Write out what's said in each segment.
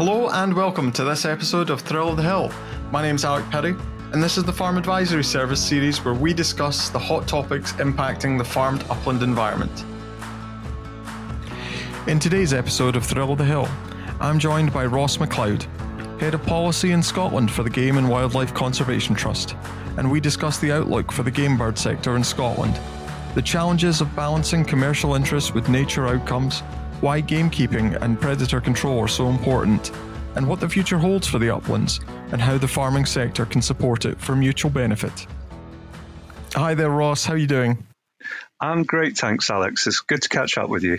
Hello and welcome to this episode of Thrill of the Hill. My name's Alec Pirie, and this is the Farm Advisory Service series where we discuss the hot topics impacting the farmed upland environment. In today's episode of Thrill of the Hill, I'm joined by Ross Macleod, Head of Policy in Scotland for the Game and Wildlife Conservation Trust, and we discuss the outlook for the game bird sector in Scotland, the challenges of balancing commercial interests with nature outcomes, why gamekeeping and predator control are so important, and what the future holds for the uplands, and how the farming sector can support it for mutual benefit. Hi there, Ross. How are you doing? I'm great, thanks, Alex. It's good to catch up with you.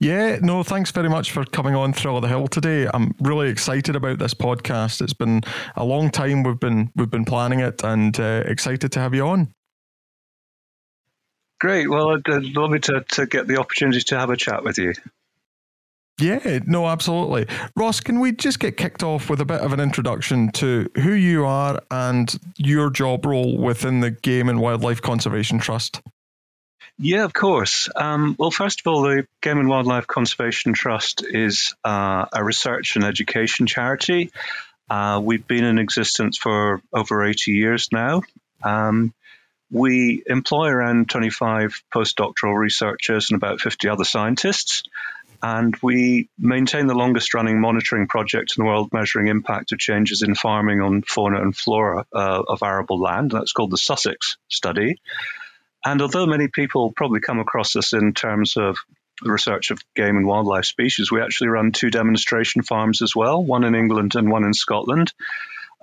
Yeah, no, thanks very much for coming on Thrill of the Hill today. I'm really excited about this podcast. It's been a long time we've been we've been planning it, and uh, excited to have you on. Great. Well, I'd, I'd love to, to get the opportunity to have a chat with you. Yeah, no, absolutely. Ross, can we just get kicked off with a bit of an introduction to who you are and your job role within the Game and Wildlife Conservation Trust? Yeah, of course. Um, well, first of all, the Game and Wildlife Conservation Trust is uh, a research and education charity. Uh, we've been in existence for over 80 years now. Um, we employ around 25 postdoctoral researchers and about 50 other scientists. And we maintain the longest running monitoring project in the world measuring impact of changes in farming on fauna and flora uh, of arable land. That's called the Sussex Study. And although many people probably come across us in terms of the research of game and wildlife species, we actually run two demonstration farms as well, one in England and one in Scotland.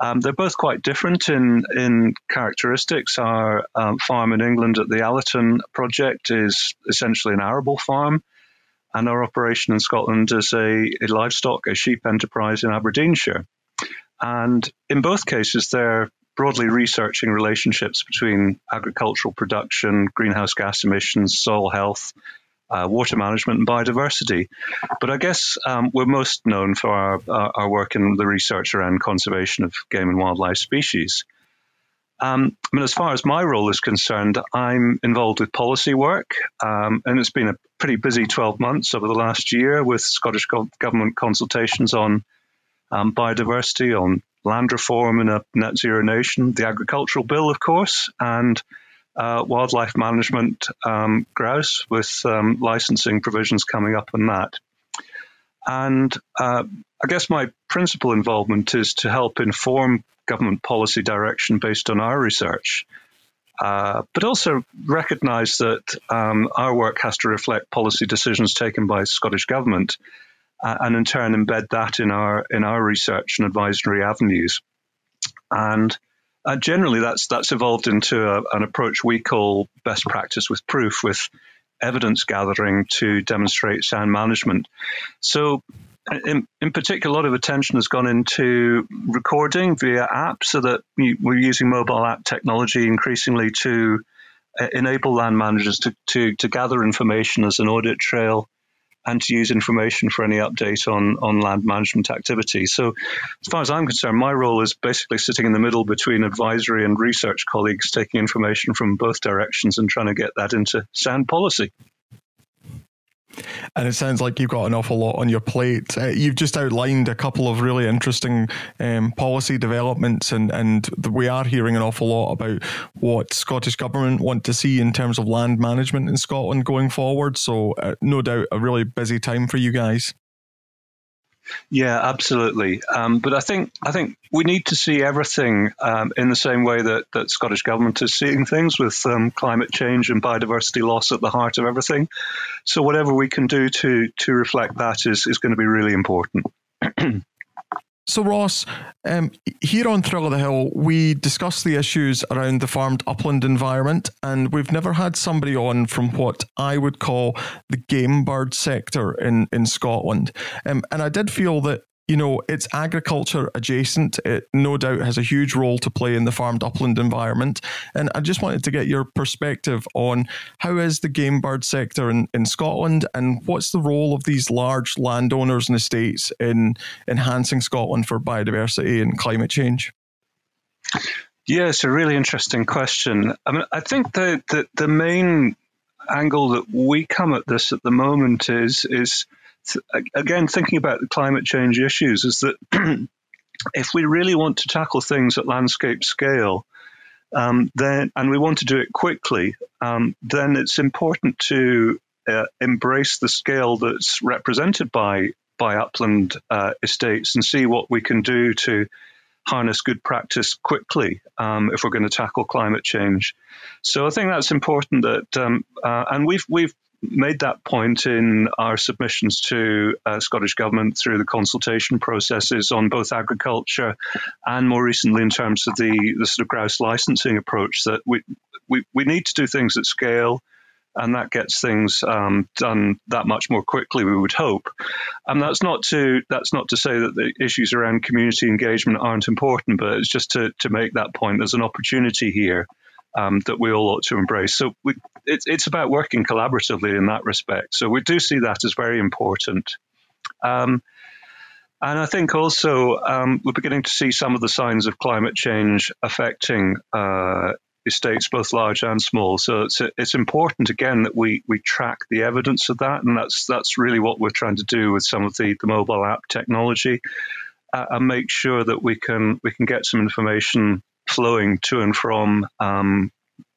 Um, they're both quite different in in characteristics. Our um, farm in England at the Allerton project is essentially an arable farm, and our operation in Scotland is a, a livestock, a sheep enterprise in Aberdeenshire. And in both cases, they're broadly researching relationships between agricultural production, greenhouse gas emissions, soil health, uh, water management and biodiversity. But I guess um, we're most known for our, our, work in the research around conservation of game and wildlife species. Um, I mean, as far as my role is concerned, I'm involved with policy work, um, and it's been a pretty busy 12 months over the last year with Scottish Government consultations on um, biodiversity, on land reform in a net zero nation, the agricultural bill, of course, and uh, wildlife management um, grouse with um, licensing provisions coming up on that. And uh, I guess my principal involvement is to help inform government policy direction based on our research, uh, but also recognize that um, our work has to reflect policy decisions taken by Scottish Government. Uh, and in turn embed that in our in our research and advisory avenues. And uh, generally, that's that's evolved into a, an approach we call best practice with proof, with evidence gathering to demonstrate sound management. So, in, in particular, a lot of attention has gone into recording via apps, so that we're using mobile app technology increasingly to uh, enable land managers to, to, to gather information as an audit trail and to use information for any update on, on land management activity. So, as far as I'm concerned, my role is basically sitting in the middle between advisory and research colleagues, taking information from both directions and trying to get that into sound policy. And it sounds like you've got an awful lot on your plate. Uh, you've just outlined a couple of really interesting um, policy developments, and, and we are hearing an awful lot about what Scottish Government want to see in terms of land management in Scotland going forward. So, uh, no doubt, a really busy time for you guys. Yeah, absolutely. Um, but I think I think we need to see everything um, in the same way that, that Scottish government is seeing things, with um, climate change and biodiversity loss at the heart of everything. So whatever we can do to to reflect that is is going to be really important. So, Ross, um, here on Thrill of the Hill, we discuss the issues around the farmed upland environment, and we've never had somebody on from what I would call the game bird sector in, in Scotland. Um, and I did feel that you know, it's agriculture adjacent. It no doubt has a huge role to play in the farmed upland environment. And I just wanted to get your perspective on how is the game bird sector in, in Scotland and what's the role of these large landowners and estates in enhancing Scotland for biodiversity and climate change? Yeah, it's a really interesting question. I mean, I think the, the, the main angle that we come at this at the moment is is again, thinking about the climate change issues, is that if we really want to tackle things at landscape scale, um, then and we want to do it quickly, um, then it's important to uh, embrace the scale that's represented by by upland uh, estates and see what we can do to harness good practice quickly um, if we're going to tackle climate change. So I think that's important that, um, uh, and we've we've made that point in our submissions to uh, Scottish Government through the consultation processes on both agriculture and more recently in terms of the, the sort of grouse licensing approach that we, we, we need to do things at scale and that gets things um, done that much more quickly. We would hope, and that's not to that's not to say that the issues around community engagement aren't important, but it's just to to make that point. There's an opportunity here um, that we all ought to embrace. So we, it, it's about working collaboratively in that respect. So we do see that as very important. Um, and I think also um, we're beginning to see some of the signs of climate change affecting uh, estates, both large and small. So it's it's important again that we we track the evidence of that, and that's that's really what we're trying to do with some of the, the mobile app technology, uh, and make sure that we can we can get some information flowing to and from um,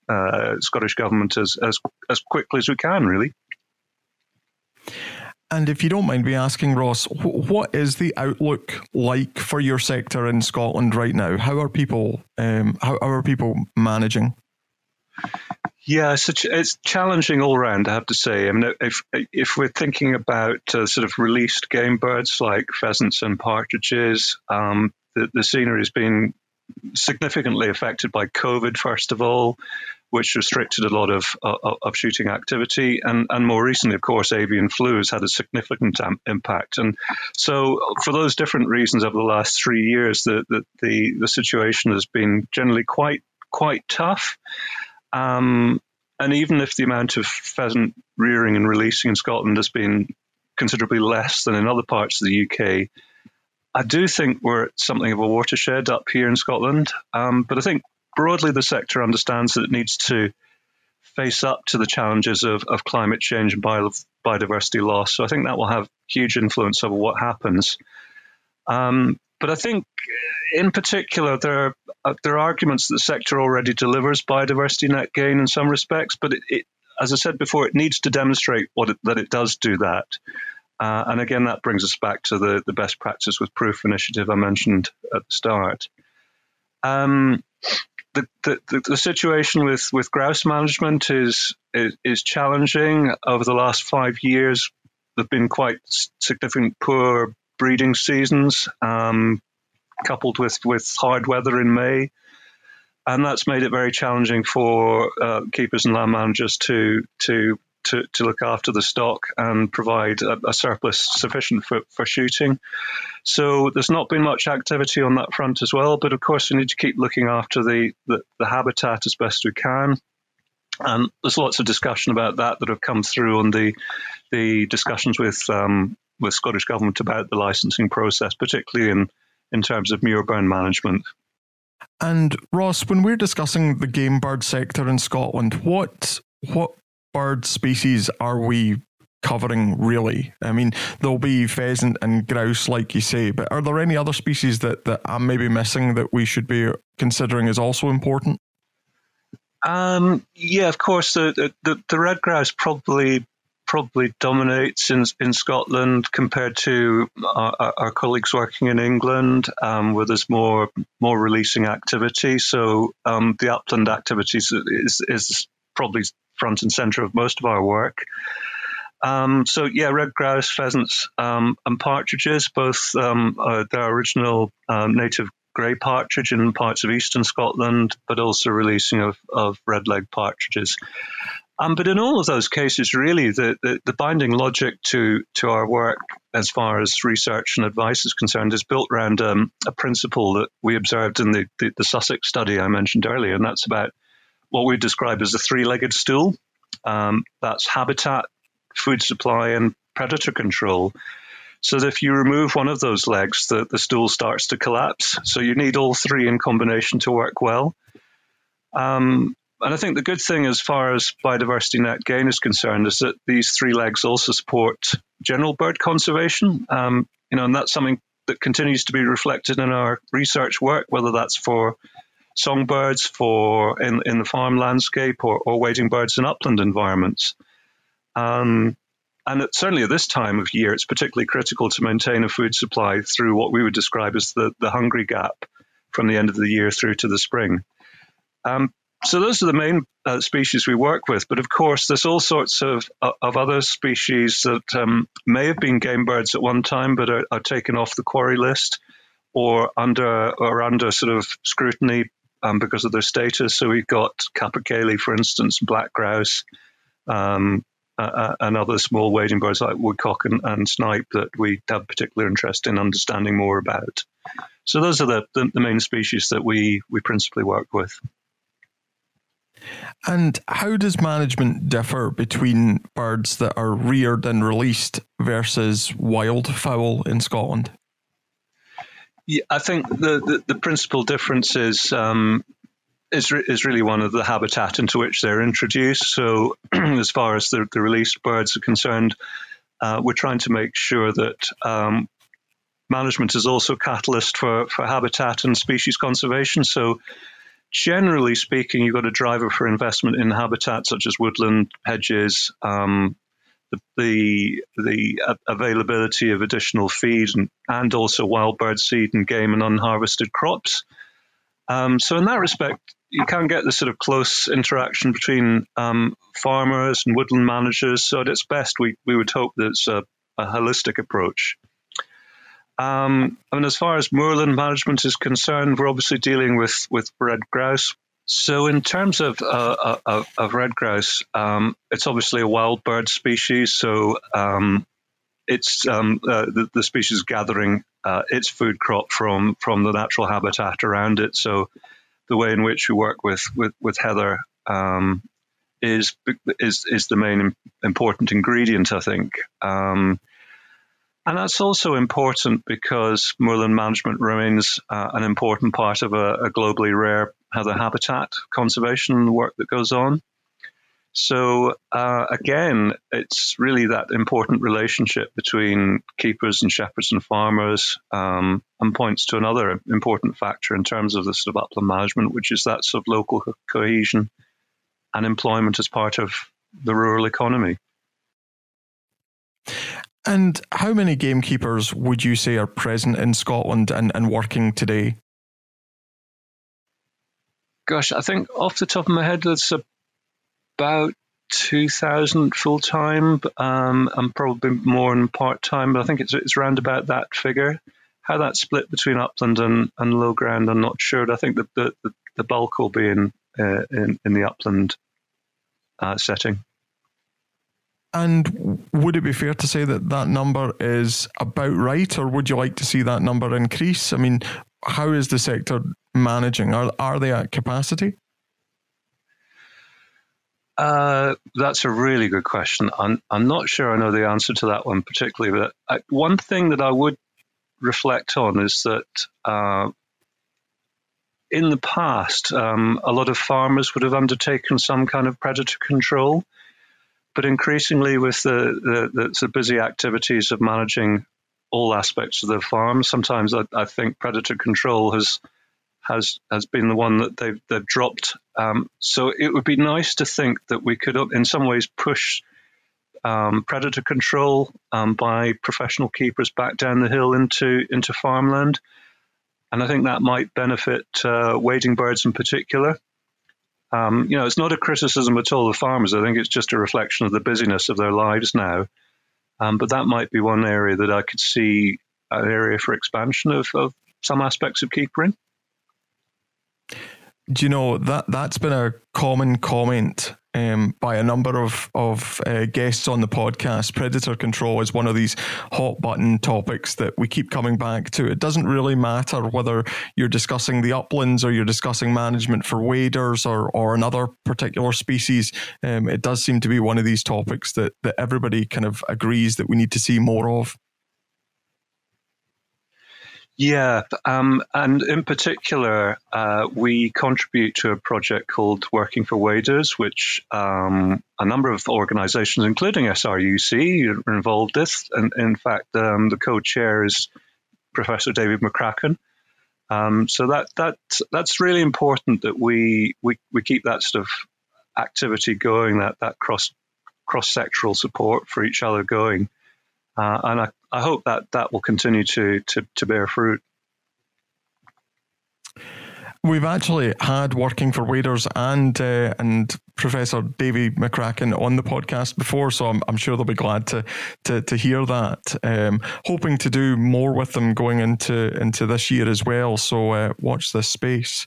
uh, Scottish government as, as as quickly as we can, really. And if you don't mind me asking, Ross, what is the outlook like for your sector in Scotland right now? How are people um, how, how are people managing? Yeah, it's, it's challenging all around. I have to say. I mean, if if we're thinking about uh, sort of released game birds like pheasants and partridges, um, the, the scenery has been significantly affected by COVID. First of all, which restricted a lot of, uh, of shooting activity. And, and more recently, of course, avian flu has had a significant um, impact. And so, for those different reasons, over the last three years, the, the, the, the situation has been generally quite, quite tough. Um, and even if the amount of pheasant rearing and releasing in Scotland has been considerably less than in other parts of the UK, I do think we're at something of a watershed up here in Scotland. Um, but I think broadly the sector understands that it needs to face up to the challenges of, of climate change and biodiversity loss. So I think that will have huge influence over what happens. Um, but I think, in particular, there are, uh, there are arguments that the sector already delivers biodiversity net gain in some respects. But it, it, as I said before, it needs to demonstrate what it, that it does do that. Uh, and again, that brings us back to the, the best practice with proof initiative I mentioned at the start. Um, the, the, the, situation with, with grouse management is, is, is challenging. Over the last five years, there've been quite significant poor breeding seasons, um, coupled with, with hard weather in May, and that's made it very challenging for uh, keepers and land managers to to to, to look after the stock and provide a, a, surplus sufficient for, for shooting. So there's not been much activity on that front as well. But of course, we need to keep looking after the, the, the habitat as best we can. And there's lots of discussion about that that have come through on the the discussions with um, with Scottish government about the licensing process, particularly in in terms of muirburn management. And Ross, when we're discussing the game bird sector in Scotland, what what bird species are we covering really? I mean, there'll be pheasant and grouse, like you say, but are there any other species that, that I'm maybe missing that we should be considering as also important? Um, yeah, of course, the, the, the red grouse probably probably dominates in in Scotland compared to our, our colleagues working in England, um, where there's more more releasing activity. So um, the upland activities is is probably front and center of most of our work. Um, so yeah, red grouse, pheasants, um, and partridges, both um, uh, their original um, native grey partridge in parts of eastern Scotland, but also releasing of, of red-legged partridges. Um, but in all of those cases, really, the, the, the, binding logic to, to our work as far as research and advice is concerned is built around um, a principle that we observed in the, the, the Sussex study I mentioned earlier, and that's about what we describe as a three legged stool. Um, that's habitat, food supply, and predator control. So that if you remove one of those legs, the, the stool starts to collapse. So you need all three in combination to work well. Um, and I think the good thing as far as biodiversity net gain is concerned is that these three legs also support general bird conservation. Um, you know, and that's something that continues to be reflected in our research work, whether that's for songbirds for in, in the farm landscape or, or wading birds in upland environments. Um, and it, certainly at this time of year, it's particularly critical to maintain a food supply through what we would describe as the, the hungry gap from the end of the year through to the spring. Um, so those are the main uh, species we work with, but of course there's all sorts of of other species that um, may have been game birds at one time, but are, are, taken off the quarry list or under or under sort of scrutiny um, because of their status. So we've got capercaillie, for instance, black grouse, um, uh, and other small wading birds like woodcock and, and, snipe that we have particular interest in understanding more about. So those are the, the, the main species that we, we principally work with. And how does management differ between birds that are reared and released versus wildfowl in Scotland? Yeah, I think the, the, the principal difference is um, is, re- is really one of the habitat into which they're introduced. So, as far as the, the released birds are concerned, uh, we're trying to make sure that um, management is also a catalyst for, for habitat and species conservation. So, generally speaking, you've got a driver for investment in habitat such as woodland, hedges, um, the, the, the availability of additional feed and, and also wild bird seed and game and unharvested crops. Um, so in that respect, you can get the sort of close interaction between um, farmers and woodland managers. So at its best, we, we would hope that it's a, a holistic approach. Um, and as far as moorland management is concerned, we're obviously dealing with, with red grouse. So, in terms of, uh, uh of, of, red grouse, um, it's obviously a wild bird species. So, um, it's um, uh, the, the, species gathering uh, its food crop from from the natural habitat around it. So, the way in which we work with with, with heather um, is is is the main important ingredient, I think. Um, and that's also important because moorland management remains uh, an important part of a, a, globally rare heather habitat conservation work that goes on. So uh, again, it's really that important relationship between keepers and shepherds and farmers, um, and points to another important factor in terms of the sort of upland management, which is that sort of local co- cohesion and employment as part of the rural economy. And how many gamekeepers would you say are present in Scotland and, and working today? Gosh, I think off the top of my head, there's about 2,000 full time um, and probably more in part time, but I think it's, it's around about that figure. How that's split between upland and, and low ground, I'm not sure. I think the, the, the bulk will be in, uh, in, in the upland uh, setting. And would it be fair to say that that number is about right, or would you like to see that number increase? I mean, how is the sector managing? Are, are they at capacity? Uh, that's a really good question. I'm, I'm not sure I know the answer to that one particularly, but I, one thing that I would reflect on is that uh, in the past, um, a lot of farmers would have undertaken some kind of predator control. But increasingly, with the, the, the busy activities of managing all aspects of the farm, sometimes I, I think predator control has has has been the one that they've they've dropped. Um, so it would be nice to think that we could, in some ways, push um, predator control um, by professional keepers back down the hill into into farmland, and I think that might benefit uh, wading birds in particular. Um, you know, it's not a criticism at all of farmers. I think it's just a reflection of the busyness of their lives now. Um, but that might be one area that I could see an area for expansion of, of some aspects of keepering. Do you know that that's been a common comment um, by a number of of uh, guests on the podcast. Predator control is one of these hot button topics that we keep coming back to. It doesn't really matter whether you're discussing the uplands or you're discussing management for waders or or another particular species. Um, it does seem to be one of these topics that that everybody kind of agrees that we need to see more of. Yeah, um, and in particular, uh, we contribute to a project called Working for Waders, which um, a number of organizations, including SRUC, are involved with. And in fact, um, the co chair is Professor David McCracken. Um, so that, that, that's really important that we, we, we keep that sort of activity going, that, that cross, cross sectoral support for each other going. Uh, and I, I hope that that will continue to, to, to bear fruit. We've actually had working for Waders and uh, and Professor Davy McCracken on the podcast before, so I'm, I'm sure they'll be glad to to, to hear that. Um, hoping to do more with them going into into this year as well. So uh, watch this space.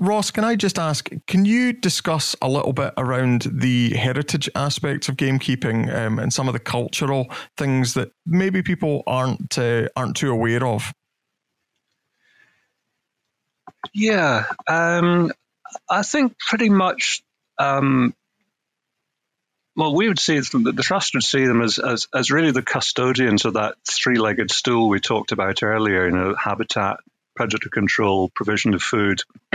Ross, can I just ask, can you discuss a little bit around the heritage aspects of gamekeeping um, and some of the cultural things that maybe people aren't uh, aren't too aware of? Yeah, um, I think pretty much. Um, well, we would see the, the trust would see them as, as as really the custodians of that three-legged stool we talked about earlier. You know, habitat, predator control, provision of food.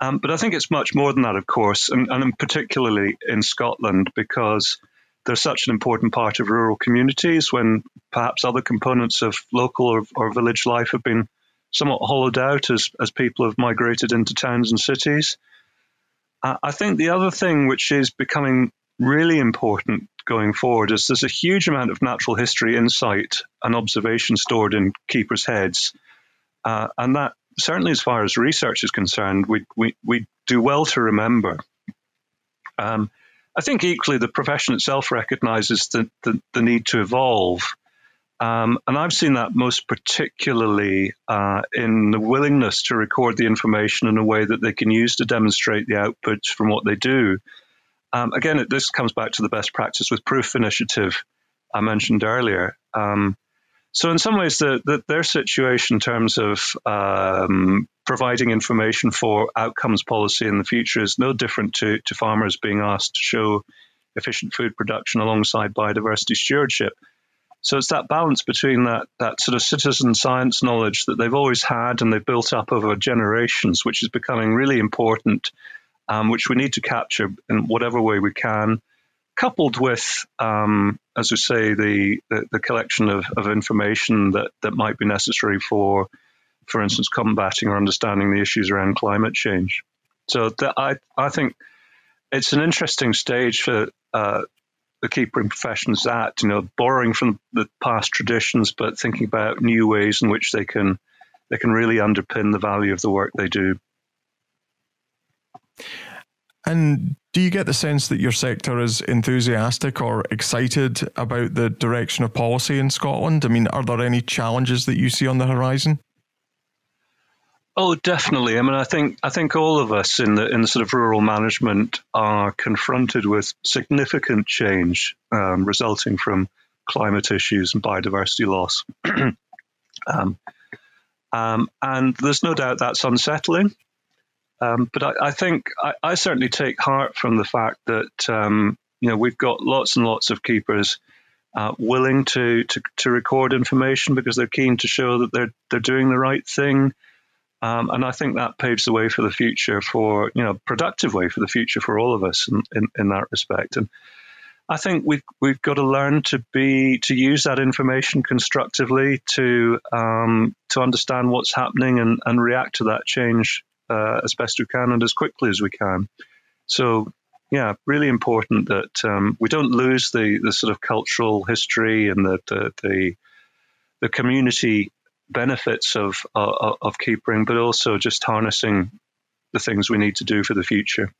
um, but I think it's much more than that, of course, and, and particularly in Scotland because they're such an important part of rural communities when perhaps other components of local or, or village life have been somewhat hollowed out as, as people have migrated into towns and cities. Uh, I think the other thing which is becoming really important going forward is there's a huge amount of natural history insight and observation stored in keepers' heads uh, and that certainly, as far as research is concerned, we we, we do well to remember. Um, I think equally the profession itself recognizes the, the, the need to evolve. Um, and I've seen that most particularly uh, in the willingness to record the information in a way that they can use to demonstrate the outputs from what they do. Um, again, this comes back to the best practice with proof initiative I mentioned earlier. Um, so, in some ways, the, the, their situation in terms of um, providing information for outcomes policy in the future is no different to, to farmers being asked to show efficient food production alongside biodiversity stewardship. So it's that balance between that, that sort of citizen science knowledge that they've always had and they've built up over generations, which is becoming really important, um, which we need to capture in whatever way we can coupled with, um, as we say, the, the, the, collection of, of information that, that might be necessary for, for instance, combating or understanding the issues around climate change. So the, I, I think it's an interesting stage for uh, the keepering professions at, you know, borrowing from the past traditions, but thinking about new ways in which they can they can really underpin the value of the work they do. And do you get the sense that your sector is enthusiastic or excited about the direction of policy in Scotland? I mean, are there any challenges that you see on the horizon? Oh, definitely. I mean, I think I think all of us in the in the sort of rural management are confronted with significant change um, resulting from climate issues and biodiversity loss. um, um, and there's no doubt that's unsettling. Um, but I, I think I, I, certainly take heart from the fact that um, you know we've got lots and lots of keepers uh, willing to, to, to record information because they're keen to show that they're they're doing the right thing. Um, and I think that paves the way for the future, for you know, productive way for the future for all of us in, in, in that respect. And I think we've we've got to learn to be to use that information constructively to um, to understand what's happening and, and react to that change uh, as best we can and as quickly as we can. So, yeah, really important that um, we don't lose the, the sort of cultural history and the, the, the, the community benefits of, uh, of keepering, but also just harnessing the things we need to do for the future.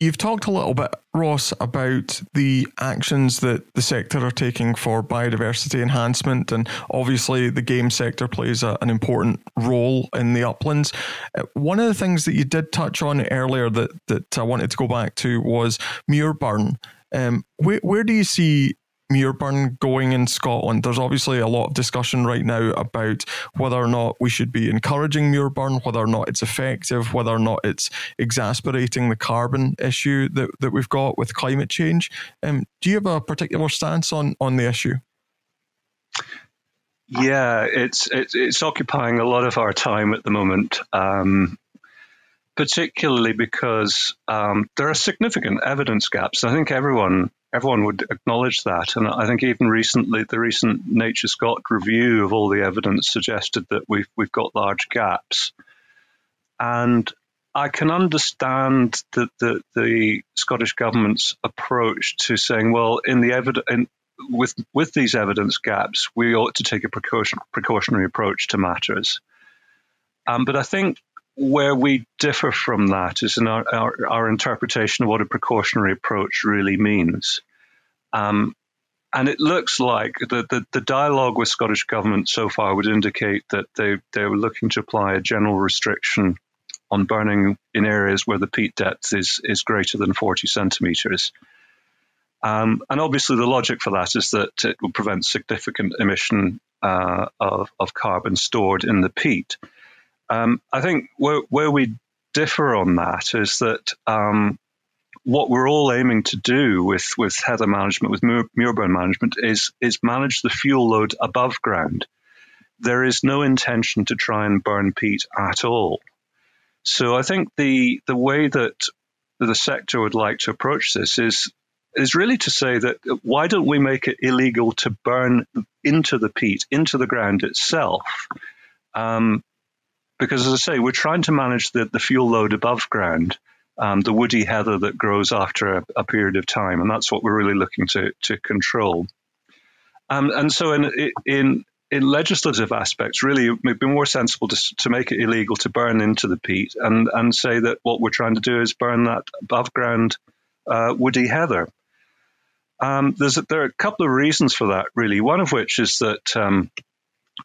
You've talked a little bit, Ross, about the actions that the sector are taking for biodiversity enhancement, and obviously the game sector plays a, an important role in the uplands. Uh, one of the things that you did touch on earlier that that I wanted to go back to was Muirburn. Um, where where do you see Muirburn going in Scotland. There's obviously a lot of discussion right now about whether or not we should be encouraging Muirburn, whether or not it's effective, whether or not it's exasperating the carbon issue that, that we've got with climate change. Um, do you have a particular stance on, on the issue? Yeah, it's, it's, it's occupying a lot of our time at the moment. Um, particularly because um, there are significant evidence gaps. I think everyone everyone would acknowledge that, and I think even recently the recent Nature Scot review of all the evidence suggested that we've we've got large gaps, and I can understand the, the, the Scottish government's approach to saying, well, in the evidence. With with these evidence gaps, we ought to take a precaution, precautionary approach to matters. Um, but I think where we differ from that is in our, our, our interpretation of what a precautionary approach really means. Um, and it looks like the, the, the, dialogue with Scottish Government so far would indicate that they, they were looking to apply a general restriction on burning in areas where the peat depth is, is greater than 40 centimetres. Um, and obviously, the logic for that is that it will prevent significant emission uh, of, of carbon stored in the peat. Um, I think where, where we differ on that is that um, what we're all aiming to do with, with heather management, with muirburn management, is, is manage the fuel load above ground. There is no intention to try and burn peat at all. So I think the, the way that the sector would like to approach this is is really to say that why don't we make it illegal to burn into the peat, into the ground itself? Um, because as I say, we're trying to manage the, the fuel load above ground, um, the woody heather that grows after a, a, period of time, and that's what we're really looking to to control. Um, and so, in in in legislative aspects, really, it would be more sensible to, to make it illegal to burn into the peat and, and say that what we're trying to do is burn that above ground uh, woody heather. Um, there are a couple of reasons for that, really. One of which is that um,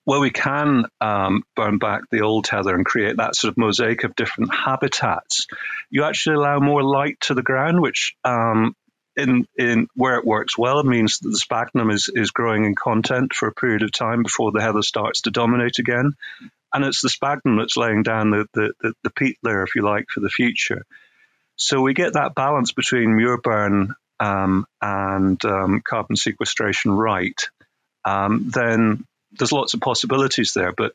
where we can um, burn back the old heather and create that sort of mosaic of different habitats, you actually allow more light to the ground, which um, in in where it works well means that the sphagnum is is growing in content for a period of time before the heather starts to dominate again, and it's the sphagnum that's laying down the the, the, the peat layer, if you like, for the future. So we get that balance between muirburn um, and um, carbon sequestration right. Um, then there's lots of possibilities there, but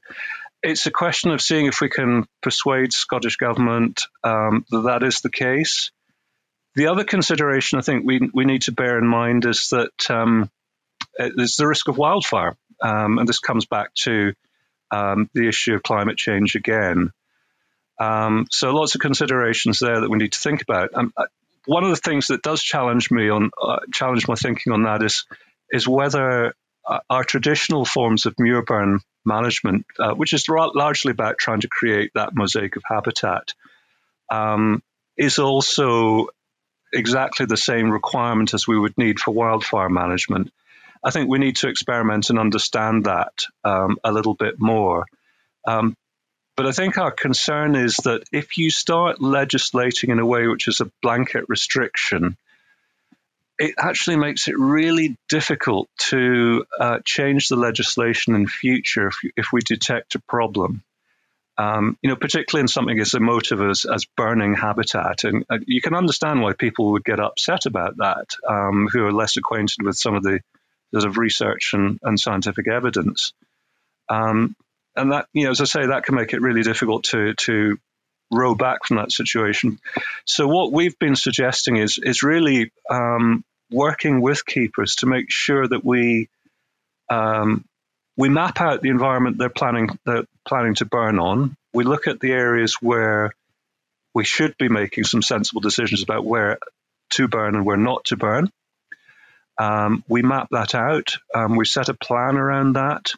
it's a question of seeing if we can persuade Scottish government um, that that is the case. The other consideration I think we we need to bear in mind is that um, there's the risk of wildfire, um, and this comes back to um, the issue of climate change again. Um, so lots of considerations there that we need to think about. Um, uh, one of the things that does challenge me on uh, challenge my thinking on that is is whether our traditional forms of muirburn management, uh, which is largely about trying to create that mosaic of habitat, um, is also exactly the same requirement as we would need for wildfire management. I think we need to experiment and understand that um, a little bit more. Um, but I think our concern is that if you start legislating in a way which is a blanket restriction, it actually makes it really difficult to uh, change the legislation in future if, if we detect a problem. Um, you know, particularly in something as emotive as, as burning habitat. And uh, you can understand why people would get upset about that, um, who are less acquainted with some of the sort of research and, and scientific evidence. Um, and that, you know, as I say, that can make it really difficult to, to row back from that situation. So what we've been suggesting is is really um, working with keepers to make sure that we um, we map out the environment they're planning they're planning to burn on. We look at the areas where we should be making some sensible decisions about where to burn and where not to burn. Um, we map that out. We set a plan around that.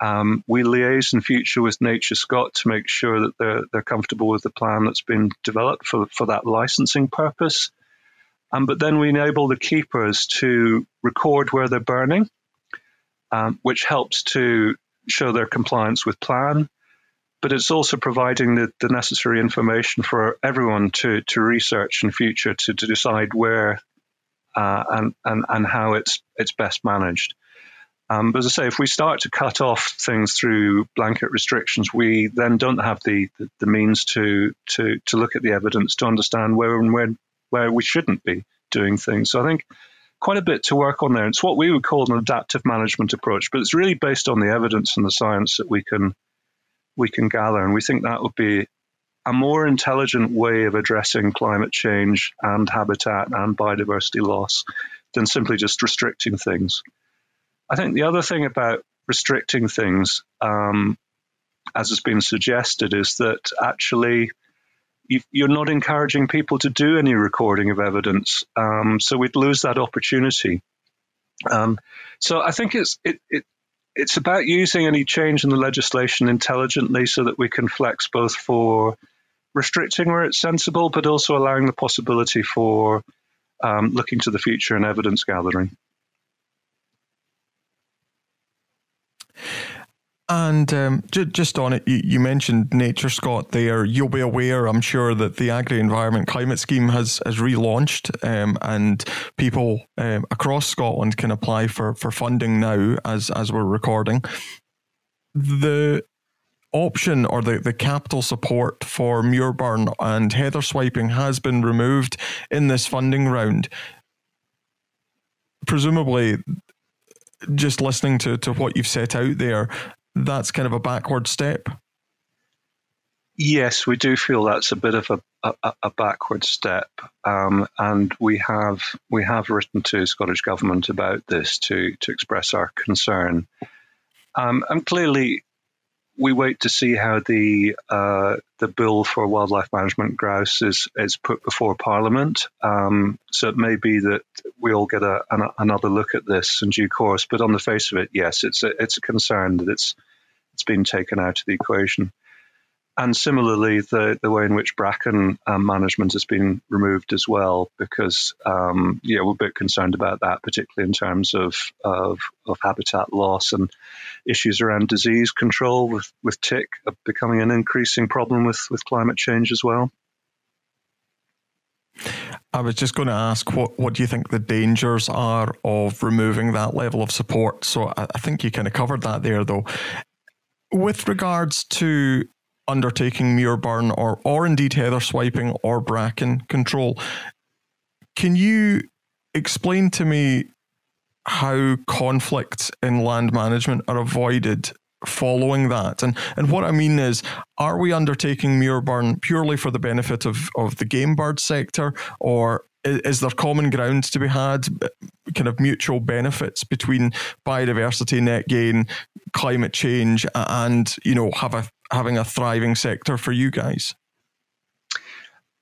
Um, we liaise in future with Nature Scot to make sure that they're, they're comfortable with the plan that's been developed for, for that licensing purpose. Um, but then we enable the keepers to record where they're burning, um, which helps to show their compliance with plan. But it's also providing the, the necessary information for everyone to, to research in future to, to decide where uh, and, and, and how it's, it's best managed. Um, but as I say, if we start to cut off things through blanket restrictions, we then don't have the, the, the, means to, to, to look at the evidence to understand where and where, where we shouldn't be doing things. So I think quite a bit to work on there. It's what we would call an adaptive management approach, but it's really based on the evidence and the science that we can we can gather, and we think that would be a more intelligent way of addressing climate change and habitat and biodiversity loss than simply just restricting things. I think the other thing about restricting things, um, as has been suggested, is that actually you're not encouraging people to do any recording of evidence. Um, so we'd lose that opportunity. Um, so I think it's it, it it's about using any change in the legislation intelligently so that we can flex both for restricting where it's sensible, but also allowing the possibility for um, looking to the future and evidence gathering. And um, j- just on it, you, you, mentioned Nature Scot there. You'll be aware, I'm sure, that the Agri Environment Climate Scheme has, has relaunched um, and people um, across Scotland can apply for, for funding now as, as we're recording. The option or the, the capital support for Muirburn and heather swiping has been removed in this funding round. Presumably, just listening to, to what you've set out there, that's kind of a backward step. Yes, we do feel that's a bit of a, a, a backward step, um, and we have we have written to Scottish Government about this to to express our concern. Um, and clearly, we wait to see how the uh, the bill for wildlife management grouse is is put before Parliament. Um, so it may be that we all get a, an, another look at this in due course. But on the face of it, yes, it's a, it's a concern that it's it's been taken out of the equation. And similarly, the, the way in which bracken um, management has been removed as well, because um, yeah, we're a bit concerned about that, particularly in terms of, of, of habitat loss and issues around disease control with, with tick becoming an increasing problem with, with climate change as well. I was just going to ask what, what do you think the dangers are of removing that level of support? So I, I think you kind of covered that there, though. With regards to undertaking Muirburn or, or indeed heather swiping or bracken control, can you explain to me how conflicts in land management are avoided following that. And and what I mean is, are we undertaking Muirburn purely for the benefit of, of the game bird sector, or is, is there common ground to be had, kind of mutual benefits between biodiversity net gain, climate change, and you know have a having a thriving sector for you guys?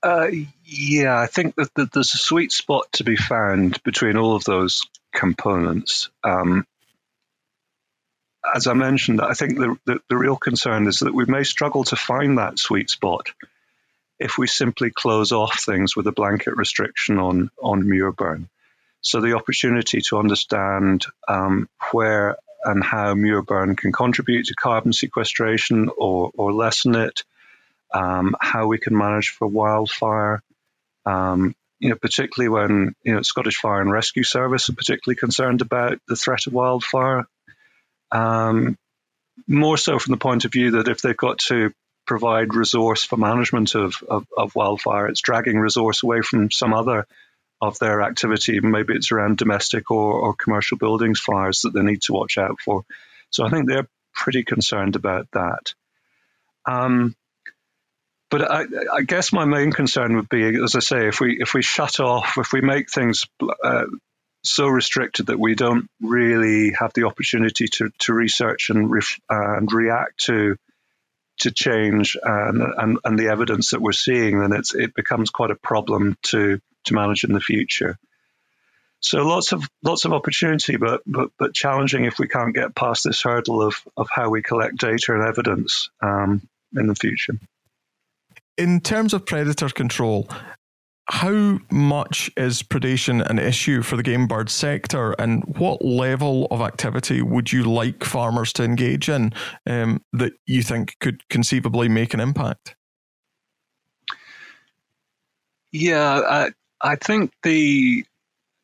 Uh, yeah, I think that, that, there's a sweet spot to be found between all of those components. Um, as I mentioned, I think the, the, the, real concern is that we may struggle to find that sweet spot if we simply close off things with a blanket restriction on, on Muirburn. So the opportunity to understand um, where and how Muirburn can contribute to carbon sequestration or, or lessen it, um, how we can manage for wildfire, um, you know, particularly when you know Scottish Fire and Rescue Service are particularly concerned about the threat of wildfire. Um, more so from the point of view that if they've got to provide resource for management of, of, of wildfire, it's dragging resource away from some other of their activity. Maybe it's around domestic or, or commercial buildings fires that they need to watch out for. So I think they're pretty concerned about that. Um, but I, I, guess my main concern would be, as I say, if we if we shut off, if we make things uh, so restricted that we don't really have the opportunity to, to research and ref, uh, and react to to change and, and, and the evidence that we're seeing, then it's it becomes quite a problem to to manage in the future. So lots of lots of opportunity, but but but challenging if we can't get past this hurdle of of how we collect data and evidence um, in the future. In terms of predator control, how much is predation an issue for the game bird sector, and what level of activity would you like farmers to engage in um, that you think could conceivably make an impact? Yeah, I, I think the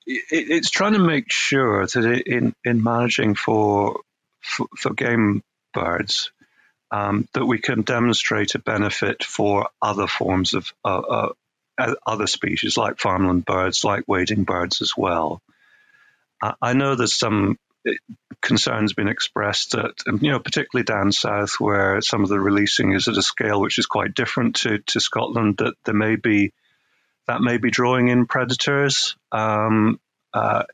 it, it's trying to make sure that in in managing for for, for game birds um, that we can demonstrate a benefit for other forms of uh, uh, other species like farmland birds, like wading birds as well. I know there's some eh, concerns been expressed that, you know, particularly down south where some of the releasing is at a scale which is quite different to, to Scotland, that there may be that may be drawing in predators. Um, uh,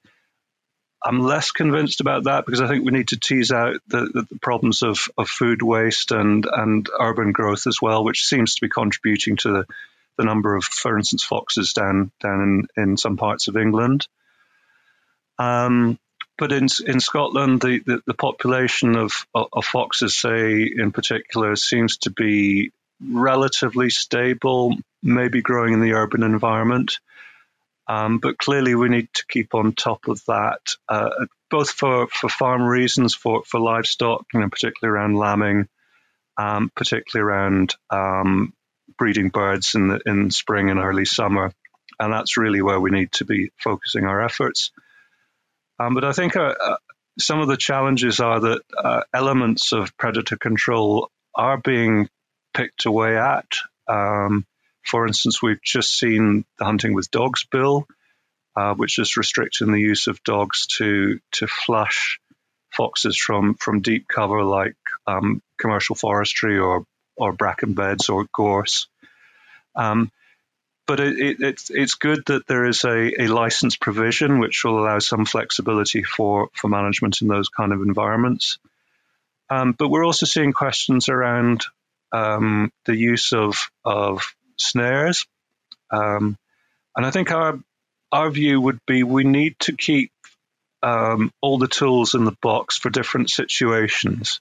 I'm less convinced about that because I think we need to tease out the, the, problems of, of food waste and, and urban growth as well, which seems to be contributing to the, the number of, for instance, foxes down down in, in some parts of England. Um, but in in Scotland, the, the, the population of, of foxes, say in particular, seems to be relatively stable, maybe growing in the urban environment. Um, but clearly, we need to keep on top of that, uh, both for, for farm reasons, for, for livestock, you know, particularly around lambing, um, particularly around um, breeding birds in the in spring and early summer, and that's really where we need to be focusing our efforts. Um, but I think uh, uh, some of the challenges are that uh, elements of predator control are being picked away at. Um, for instance, we've just seen the hunting with dogs bill, uh, which is restricting the use of dogs to to flush foxes from from deep cover like um, commercial forestry or or bracken beds or gorse. Um, but it, it, it's it's good that there is a, a license provision which will allow some flexibility for for management in those kind of environments. Um, but we're also seeing questions around um, the use of of snares. Um, and I think our our view would be we need to keep um, all the tools in the box for different situations.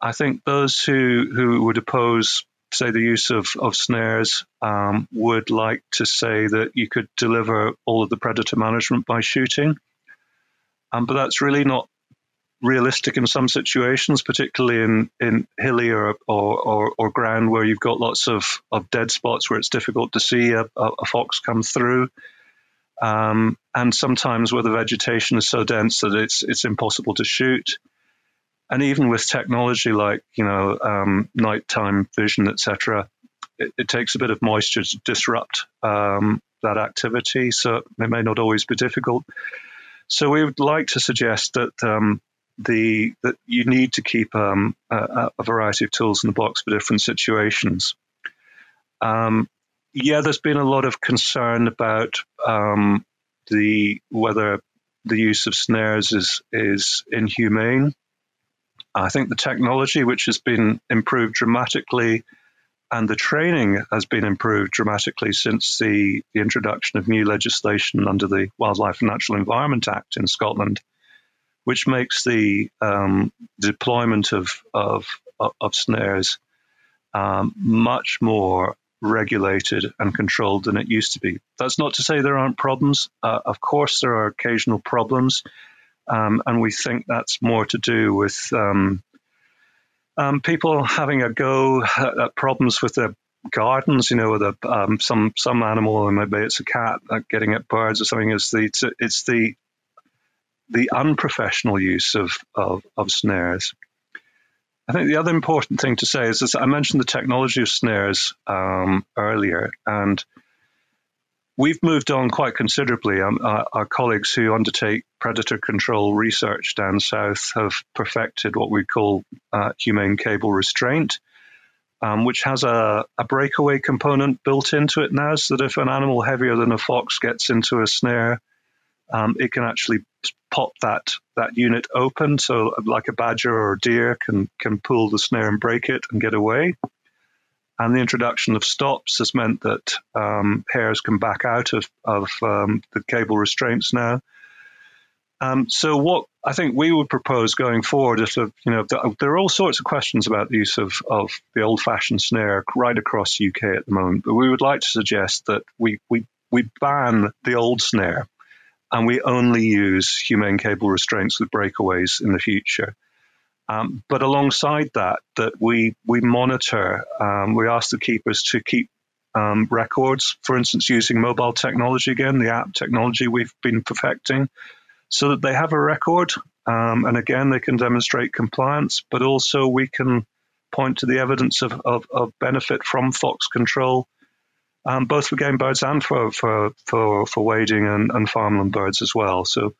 I think those who who would oppose, say, the use of of snares um, would like to say that you could deliver all of the predator management by shooting. Um, but that's really not realistic in some situations, particularly in, in hilly or, or, or, ground where you've got lots of, of dead spots where it's difficult to see a, a, a fox come through. Um, and sometimes where the vegetation is so dense that it's it's impossible to shoot. And even with technology like you know um, nighttime vision, etc., it, it, takes a bit of moisture to disrupt um, that activity. So it may not always be difficult. So we would like to suggest that um, the that you need to keep um, a, a, variety of tools in the box for different situations. Um, yeah, there's been a lot of concern about um, the whether the use of snares is is inhumane. I think the technology, which has been improved dramatically, and the training has been improved dramatically since the, the introduction of new legislation under the Wildlife and Natural Environment Act in Scotland which makes the um, deployment of, of, of snares um, much more regulated and controlled than it used to be. That's not to say there aren't problems. Uh, of course, there are occasional problems, um, and we think that's more to do with um, um, people having a go at problems with their gardens. You know, with a, um, some some animal, and maybe it's a cat uh, getting at birds or something. Is the it's, it's the the unprofessional use of, of, of snares. I think the other important thing to say is, is I mentioned the technology of snares um, earlier, and we've moved on quite considerably. Um, our, our, colleagues who undertake predator control research down south have perfected what we call uh, humane cable restraint, um, which has a, a, breakaway component built into it now, so that if an animal heavier than a fox gets into a snare, um, it can actually pop that that unit open, so like a badger or a deer can can pull the snare and break it and get away. And the introduction of stops has meant that um, hares can back out of of um, the cable restraints now. Um, so what I think we would propose going forward is, to, you know, there are all sorts of questions about the use of, of the old-fashioned snare right across UK at the moment, but we would like to suggest that we we we ban the old snare and we only use humane cable restraints with breakaways in the future. Um, but alongside that, that we we monitor, um, we ask the keepers to keep um, records, for instance, using mobile technology again, the app technology we've been perfecting, so that they have a record, um, and again they can demonstrate compliance, but also we can point to the evidence of, of, of benefit from fox control um, both for game birds and for for for, for wading and, and farmland birds as well. So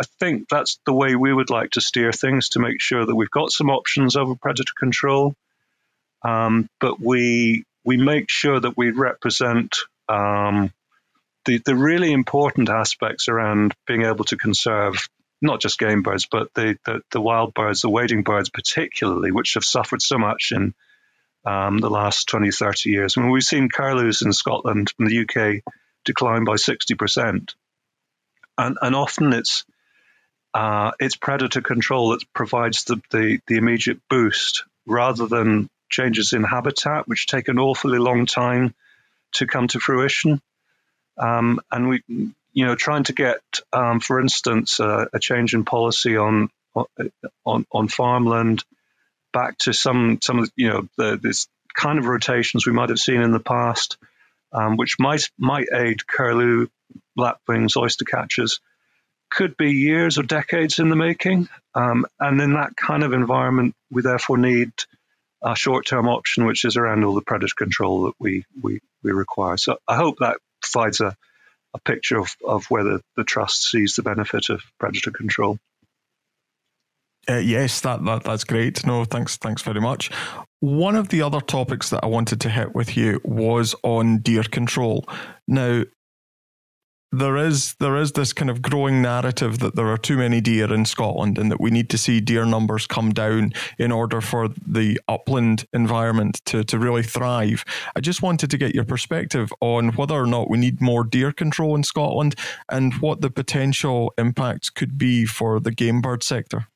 I think that's the way we would like to steer things to make sure that we've got some options over predator control, um, but we we make sure that we represent um, the the really important aspects around being able to conserve not just game birds, but the, the, the wild birds, the wading birds particularly, which have suffered so much in um, the last 20, 30 years. I mean, we've seen curlews in Scotland and the UK decline by 60%. And, and often it's uh, it's predator control that provides the, the, the immediate boost rather than changes in habitat, which take an awfully long time to come to fruition. Um, and we, you know, trying to get, um, for instance, uh, a change in policy on on on farmland back to some some of you know the, this kind of rotations we might have seen in the past, um, which might might aid curlew, lapwings, oyster catchers, could be years or decades in the making. Um, and in that kind of environment, we therefore need a short-term option, which is around all the predator control that we we, we require. So I hope that provides a a picture of, of whether the trust sees the benefit of predator control. Uh, yes, that, that that's great. No, thanks, thanks very much. One of the other topics that I wanted to hit with you was on deer control. Now, there is there is this kind of growing narrative that there are too many deer in Scotland and that we need to see deer numbers come down in order for the upland environment to, to really thrive. I just wanted to get your perspective on whether or not we need more deer control in Scotland and what the potential impacts could be for the game bird sector.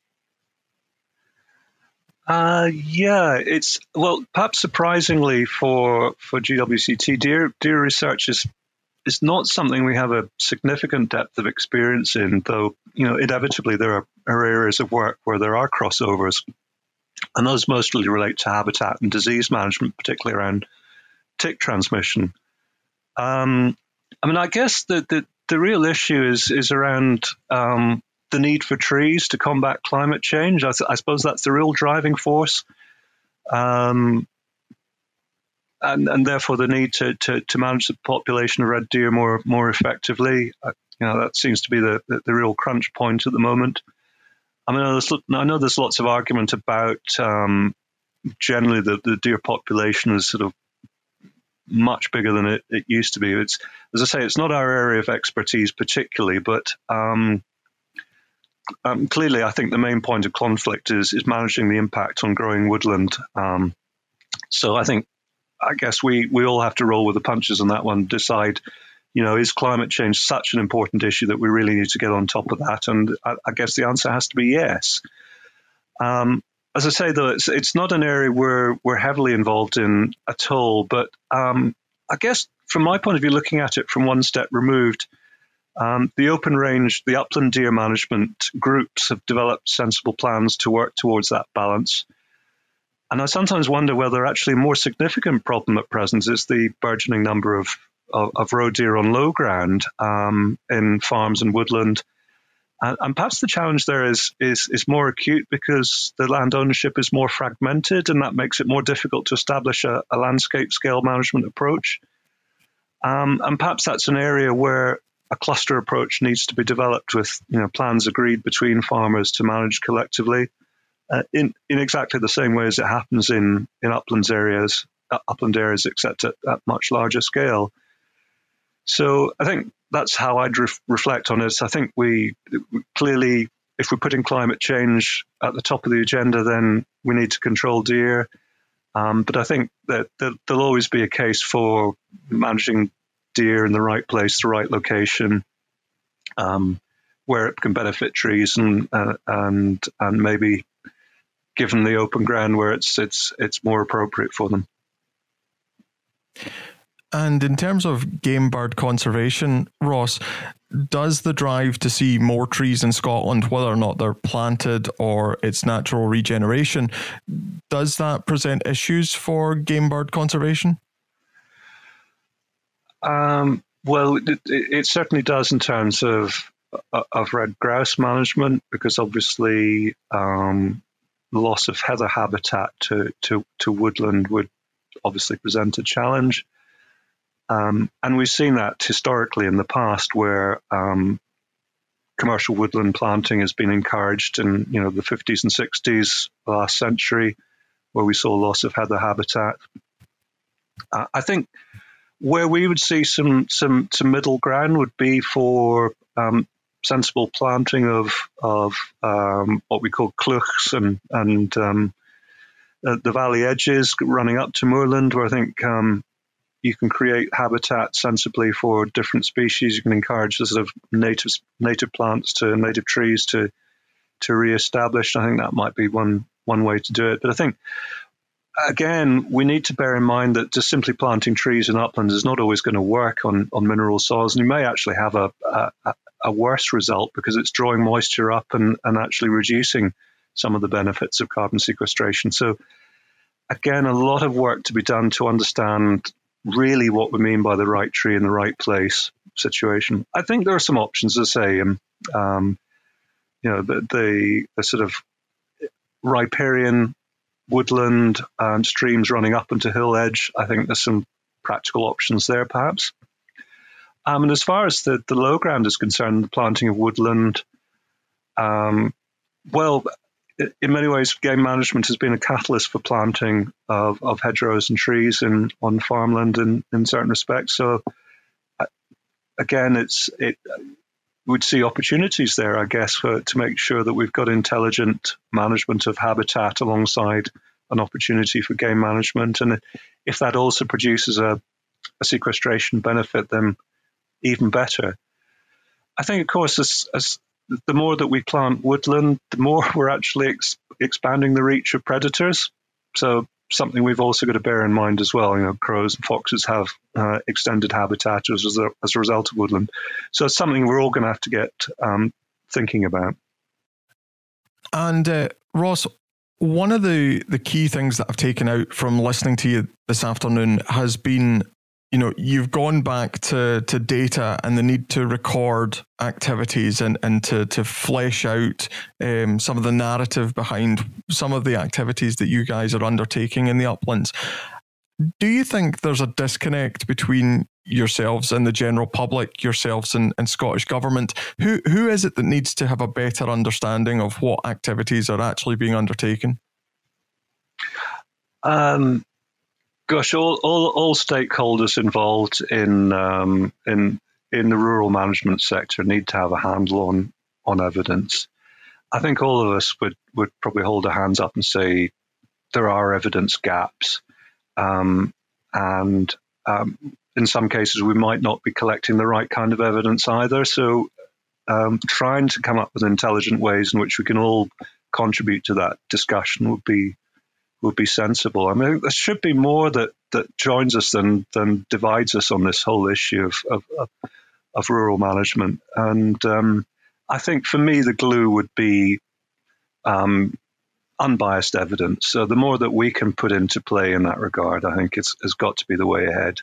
Uh, yeah, it's well, perhaps surprisingly for for GWCT, deer deer research is is not something we have a significant depth of experience in, though, you know, inevitably there are, are areas of work where there are crossovers. And those mostly relate to habitat and disease management, particularly around tick transmission. Um, I mean, I guess the, the, the, real issue is, is around um, the need for trees to combat climate change. I, I suppose that's the real driving force. Um, and, and therefore the need to, to, to manage the population of red deer more more effectively. You know, that seems to be the, the, the, real crunch point at the moment. I mean, I know there's lots of argument about um, generally the, the deer population is sort of much bigger than it, it used to be. It's as I say, it's not our area of expertise particularly, but um, um, clearly, I think the main point of conflict is is managing the impact on growing woodland. Um, so I think I guess we, we all have to roll with the punches on that one, decide, you know, is climate change such an important issue that we really need to get on top of that? And I, I guess the answer has to be yes. Um, as I say, though, it's, it's not an area we're, we're heavily involved in at all. But um, I guess from my point of view, looking at it from one step removed, um, the open range, the upland deer management groups have developed sensible plans to work towards that balance. And I sometimes wonder whether actually a more significant problem at present is the burgeoning number of, of, of roe deer on low ground um, in farms and woodland. And, and, perhaps the challenge there is, is, is more acute because the land ownership is more fragmented, and that makes it more difficult to establish a, a landscape scale management approach. Um, and perhaps that's an area where a cluster approach needs to be developed with you know, plans agreed between farmers to manage collectively uh, in in exactly the same way as it happens in in uplands areas, uh, upland areas, except at, at much larger scale. So I think that's how I'd reflect on it. I think we, clearly, if we're putting climate change at the top of the agenda, then we need to control deer. Um, but I think that, there'll always be a case for managing deer in the right place, the right location, um, where it can benefit trees and uh, and and maybe given the open ground where it's it's it's more appropriate for them. And in terms of game bird conservation, Ross, does the drive to see more trees in Scotland, whether or not they're planted or it's natural regeneration, does that present issues for game bird conservation? Um, well, it, it, certainly does in terms of of red grouse management, because obviously um, loss of heather habitat to, to, to woodland would obviously present a challenge. Um, and we've seen that historically in the past where um, commercial woodland planting has been encouraged in you know the 50s and 60s last century, where we saw loss of heather habitat. Uh, I think where we would see some some some middle ground would be for um, sensible planting of of um, what we call cleuchs and and um, the valley edges running up to moorland, where I think um, you can create habitat sensibly for different species. You can encourage the sort of native native plants to native trees to to reestablish. I think that might be one one way to do it. But I think again, we need to bear in mind that just simply planting trees in uplands is not always going to work on, on mineral soils, and you may actually have a, a, a worse result because it's drawing moisture up and, and actually reducing some of the benefits of carbon sequestration. So, again, a lot of work to be done to understand really what we mean by the right tree in the right place situation. I think there are some options, to say, um, um, you know, the, the, the sort of riparian woodland and streams running up into hill edge. I think there's some practical options there, perhaps. Um, and as far as the, the low ground is concerned, the planting of woodland, um, well, in many ways, game management has been a catalyst for planting of, of hedgerows and trees in on farmland in, in certain respects. So, uh, again, it's it would see opportunities there, I guess, for to make sure that we've got intelligent management of habitat alongside an opportunity for game management. And if that also produces a, a sequestration benefit, then even better. I think, of course, as, as the more that we plant woodland, the more we're actually ex- expanding the reach of predators. So something we've also got to bear in mind as well. You know, crows and foxes have uh, extended habitat as a, as a result of woodland. So it's something we're all going to have to get um, thinking about. And uh, Ross, one of the the key things that I've taken out from listening to you this afternoon has been you know you've gone back to to data and the need to record activities and and to to flesh out um, some of the narrative behind some of the activities that you guys are undertaking in the uplands. Do you think there's a disconnect between yourselves and the general public yourselves and, and scottish government? Who who is it that needs to have a better understanding of what activities are actually being undertaken? Um Gosh, all, all, all stakeholders involved in um, in in the rural management sector need to have a handle on on evidence. I think all of us would would probably hold our hands up and say there are evidence gaps, um, and um, in some cases we might not be collecting the right kind of evidence either. So, um, trying to come up with intelligent ways in which we can all contribute to that discussion would be would be sensible. I mean, there should be more that, that joins us than than divides us on this whole issue of of, of, of rural management. And um, I think for me, the glue would be um, unbiased evidence. So the more that we can put into play in that regard, I think it's has got to be the way ahead.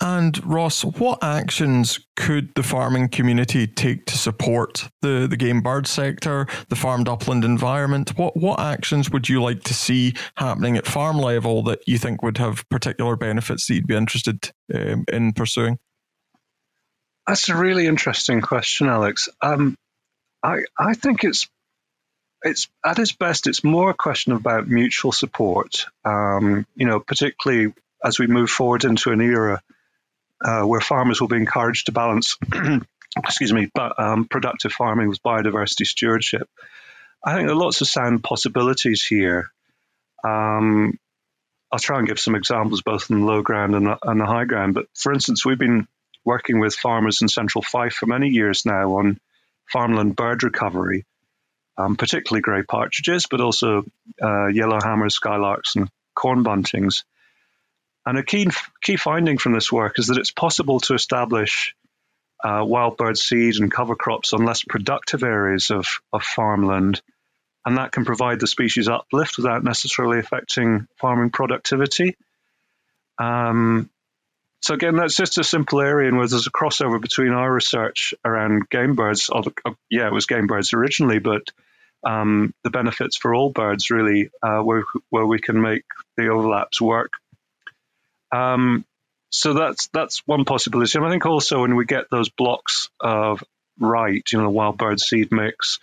And Ross, what actions could the farming community take to support the, the game bird sector, the farmed upland environment? What what actions would you like to see happening at farm level that you think would have particular benefits that you'd be interested um, in pursuing? That's a really interesting question, Alex. Um, I I think it's it's at its best, it's more a question about mutual support. Um, you know, particularly as we move forward into an era uh, where farmers will be encouraged to balance, excuse me, but, um, productive farming with biodiversity stewardship. I think there are lots of sound possibilities here. Um, I'll try and give some examples both in the low ground and the, and the high ground. But for instance, we've been working with farmers in Central Fife for many years now on farmland bird recovery, um, particularly grey partridges, but also uh, yellowhammers, skylarks, and corn buntings. And a key, key finding from this work is that it's possible to establish uh, wild bird seed and cover crops on less productive areas of, of farmland. And that can provide the species uplift without necessarily affecting farming productivity. Um, so again, that's just a simple area in where there's a crossover between our research around game birds. Uh, yeah, it was game birds originally, but um, the benefits for all birds really, uh, where where we can make the overlaps work um, so that's that's one possibility. And I think also when we get those blocks of right, you know, the wild bird seed mix,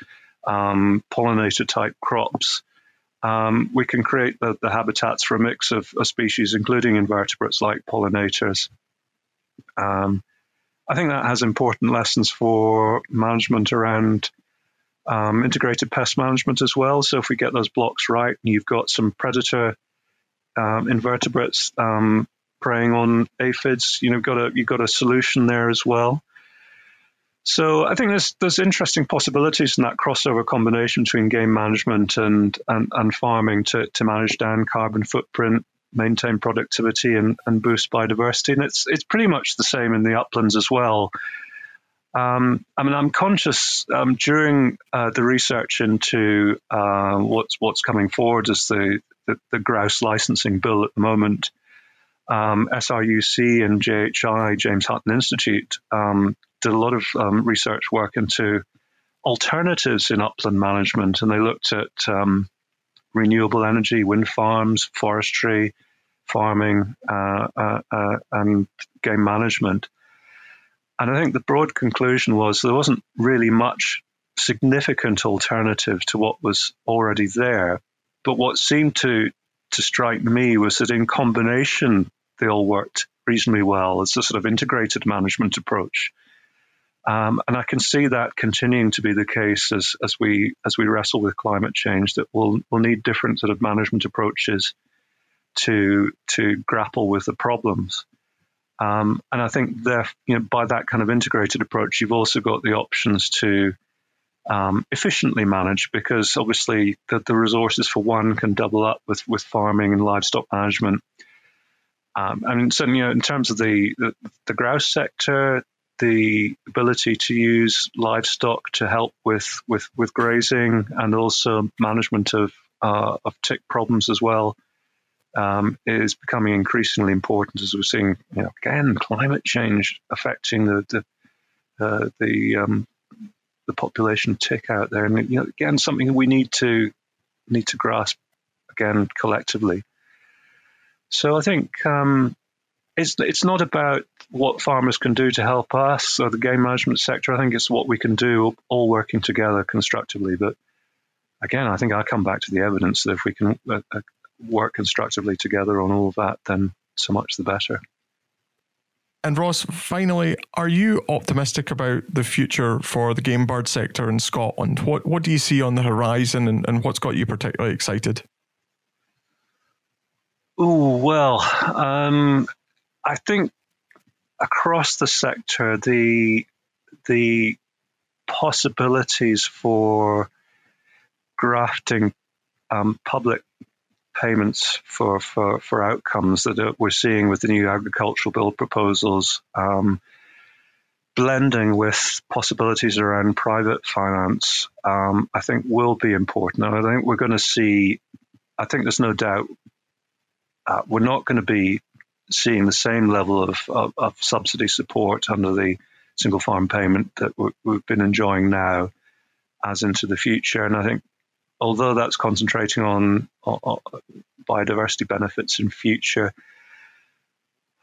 um, pollinator type crops, um, we can create the, the, habitats for a mix of, of, species, including invertebrates like pollinators. Um, I think that has important lessons for management around um, integrated pest management as well. So if we get those blocks right, and you've got some predator um, invertebrates um, preying on aphids, you know, got a you've got a solution there as well. So I think there's there's interesting possibilities in that crossover combination between game management and and, and farming to, to manage down carbon footprint, maintain productivity, and, and boost biodiversity. And it's it's pretty much the same in the uplands as well. Um, I mean, I'm conscious um, during uh, the research into uh, what's what's coming forward as the, the, the grouse licensing bill at the moment. Um, SRUC and JHI, James Hutton Institute, um, did a lot of um, research work into alternatives in upland management, and they looked at um, renewable energy, wind farms, forestry, farming, uh, uh, uh, and game management. And I think the broad conclusion was there wasn't really much significant alternative to what was already there. But what seemed to to strike me was that in combination, they all worked reasonably well as a sort of integrated management approach. Um, and I can see that continuing to be the case as, as we as we wrestle with climate change. That we'll we'll need different sort of management approaches to to grapple with the problems. Um, and I think there, you know, by that kind of integrated approach, you've also got the options to um, efficiently managed because obviously the, the, resources for one can double up with with farming and livestock management. Um, and so, you know, in terms of the, the, the grouse sector, the ability to use livestock to help with with, with grazing and also management of uh, of tick problems as well um, is becoming increasingly important as we're seeing you know, again climate change affecting the the uh, the, um, the population tick out there, and you know again something we need to need to grasp again collectively. So I think um, it's it's not about what farmers can do to help us or the game management sector. I think it's what we can do all working together constructively. But again, I think I come back to the evidence that if we can uh, uh, work constructively together on all of that, then so much the better. And Ross, finally, are you optimistic about the future for the game bird sector in Scotland? What what do you see on the horizon, and, and what's got you particularly excited? Oh well, um, I think across the sector, the the possibilities for grafting um, public payments for, for, for outcomes that we're seeing with the new agricultural bill proposals, um, blending with possibilities around private finance, um, I think will be important. And I think we're going to see, I think there's no doubt, uh, we're not going to be seeing the same level of, of, of, subsidy support under the single farm payment that we've been enjoying now as into the future. And I think although that's concentrating on, on biodiversity benefits in future,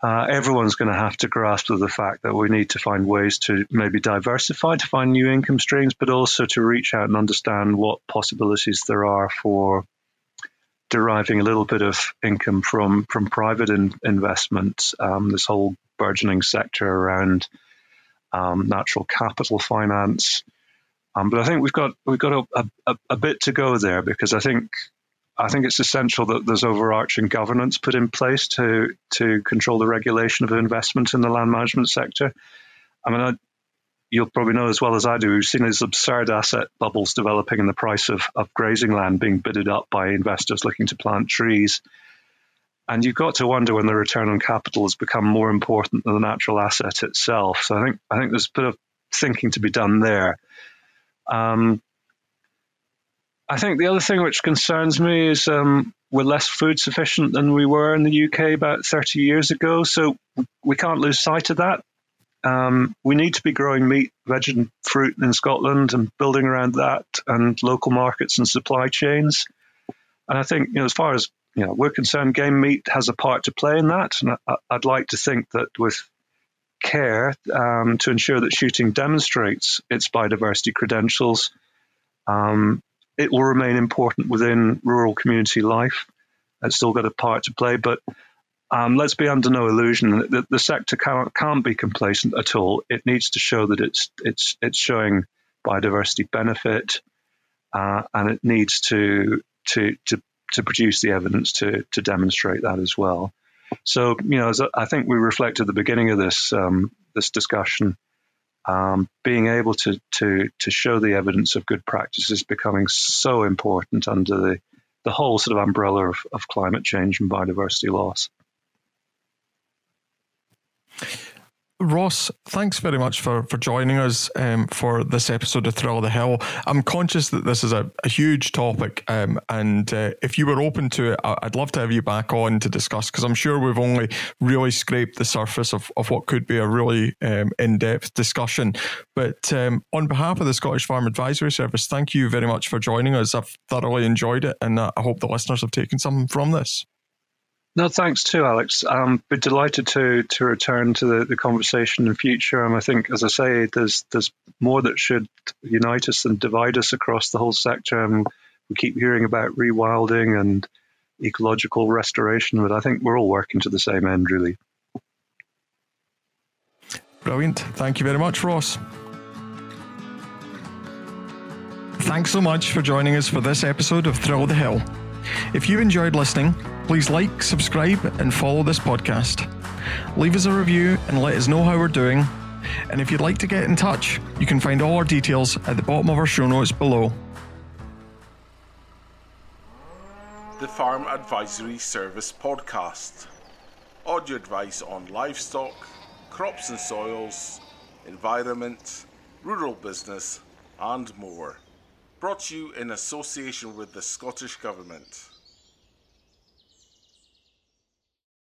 uh, everyone's going to have to grasp the fact that we need to find ways to maybe diversify, to find new income streams, but also to reach out and understand what possibilities there are for deriving a little bit of income from from private in, investments. Um, this whole burgeoning sector around um, natural capital finance, um, but I think we've got we've got a, a, a, bit to go there because I think I think it's essential that there's overarching governance put in place to to control the regulation of investment in the land management sector. I mean, I, you'll probably know as well as I do, we've seen these absurd asset bubbles developing in the price of, of grazing land being bidded up by investors looking to plant trees. And you've got to wonder when the return on capital has become more important than the natural asset itself. So I think I think there's a bit of thinking to be done there. Um, I think the other thing which concerns me is um, we're less food sufficient than we were in the UK about 30 years ago. So we can't lose sight of that. Um, we need to be growing meat, veg, and fruit in Scotland and building around that and local markets and supply chains. And I think, you know, as far as you know, we're concerned game meat has a part to play in that. And I, would like to think that with care um, to ensure that shooting demonstrates its biodiversity credentials, um, it will remain important within rural community life. It's still got a part to play, but um, let's be under no illusion that the sector can't, can't be complacent at all. It needs to show that it's it's it's showing biodiversity benefit, uh, and it needs to to to to produce the evidence to to demonstrate that as well. So you know, as I think we reflect at the beginning of this um, this discussion, um, being able to to to show the evidence of good practice is becoming so important under the the whole sort of umbrella of, of climate change and biodiversity loss. Ross, thanks very much for, for joining us um, for this episode of Thrill of the Hill. I'm conscious that this is a, a huge topic, um, and uh, if you were open to it, I'd love to have you back on to discuss because I'm sure we've only really scraped the surface of, of what could be a really um, in depth discussion. But um, on behalf of the Scottish Farm Advisory Service, thank you very much for joining us. I've thoroughly enjoyed it, and I hope the listeners have taken something from this. No, thanks too, Alex. Um, be delighted to to return to the, the conversation in future. And I think, as I say, there's there's more that should unite us than divide us across the whole sector. And we keep hearing about rewilding and ecological restoration, but I think we're all working to the same end, really. Brilliant. Thank you very much, Ross. Thanks so much for joining us for this episode of Thrill the Hill. If you enjoyed listening, please like, subscribe, and follow this podcast. Leave us a review and let us know how we're doing. And if you'd like to get in touch, you can find all our details at the bottom of our show notes below. The Farm Advisory Service Podcast. Audio advice on livestock, crops and soils, environment, rural business, and more brought to you in association with the Scottish Government.